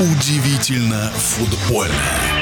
Удивительно футбольно.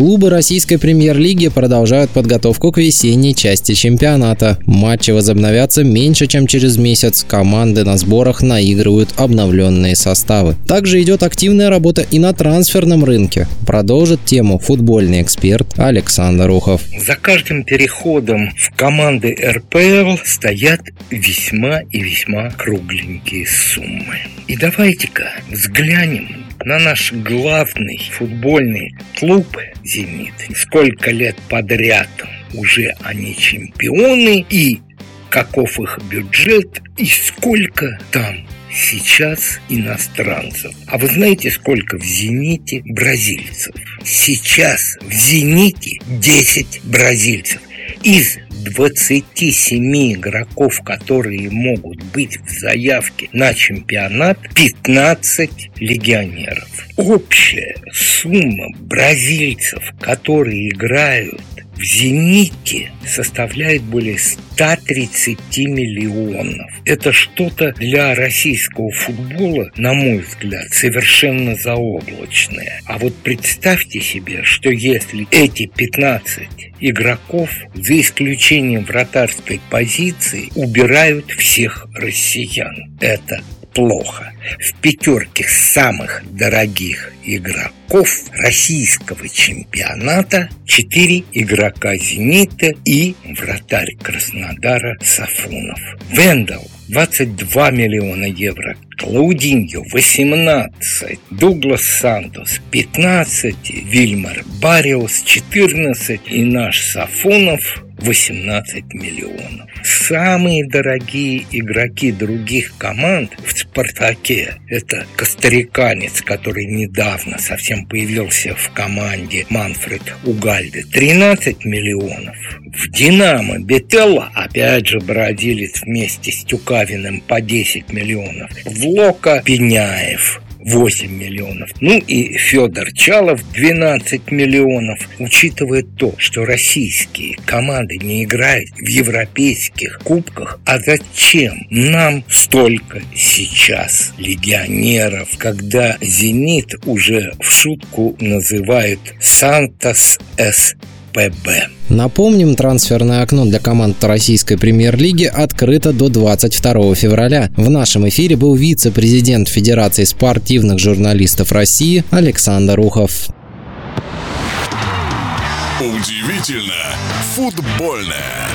Клубы российской премьер-лиги продолжают подготовку к весенней части чемпионата. Матчи возобновятся меньше, чем через месяц. Команды на сборах наигрывают обновленные составы. Также идет активная работа и на трансферном рынке. Продолжит тему футбольный эксперт Александр Ухов. За каждым переходом в команды РПЛ стоят весьма и весьма кругленькие суммы. И давайте-ка взглянем на наш главный футбольный клуб «Зенит». Сколько лет подряд уже они чемпионы, и каков их бюджет, и сколько там сейчас иностранцев. А вы знаете, сколько в «Зените» бразильцев? Сейчас в «Зените» 10 бразильцев. Из 27 игроков, которые могут быть в заявке на чемпионат, 15 легионеров. Общая сумма бразильцев, которые играют в «Зените» составляет более 130 миллионов. Это что-то для российского футбола, на мой взгляд, совершенно заоблачное. А вот представьте себе, что если эти 15 игроков, за исключением вратарской позиции, убирают всех россиян. Это плохо. В пятерке самых дорогих игроков российского чемпионата четыре игрока «Зенита» и вратарь Краснодара Сафунов. Вендел 22 миллиона евро. Клаудиньо 18, Дуглас Сантос 15, Вильмар Бариус 14 и наш Сафонов 18 миллионов. Самые дорогие игроки других команд в «Спартаке» – это костариканец, который недавно совсем появился в команде Манфред Угальде – 13 миллионов. В «Динамо» Бетелла, опять же, бродилец вместе с Тюкавиным по 10 миллионов. В «Лока» Пеняев 8 миллионов. Ну и Федор Чалов 12 миллионов. Учитывая то, что российские команды не играют в европейских кубках, а зачем нам столько сейчас легионеров, когда «Зенит» уже в шутку называют «Сантос С ПБ. Напомним, трансферное окно для команд российской премьер-лиги открыто до 22 февраля. В нашем эфире был вице-президент Федерации спортивных журналистов России Александр Ухов. Удивительно футбольное.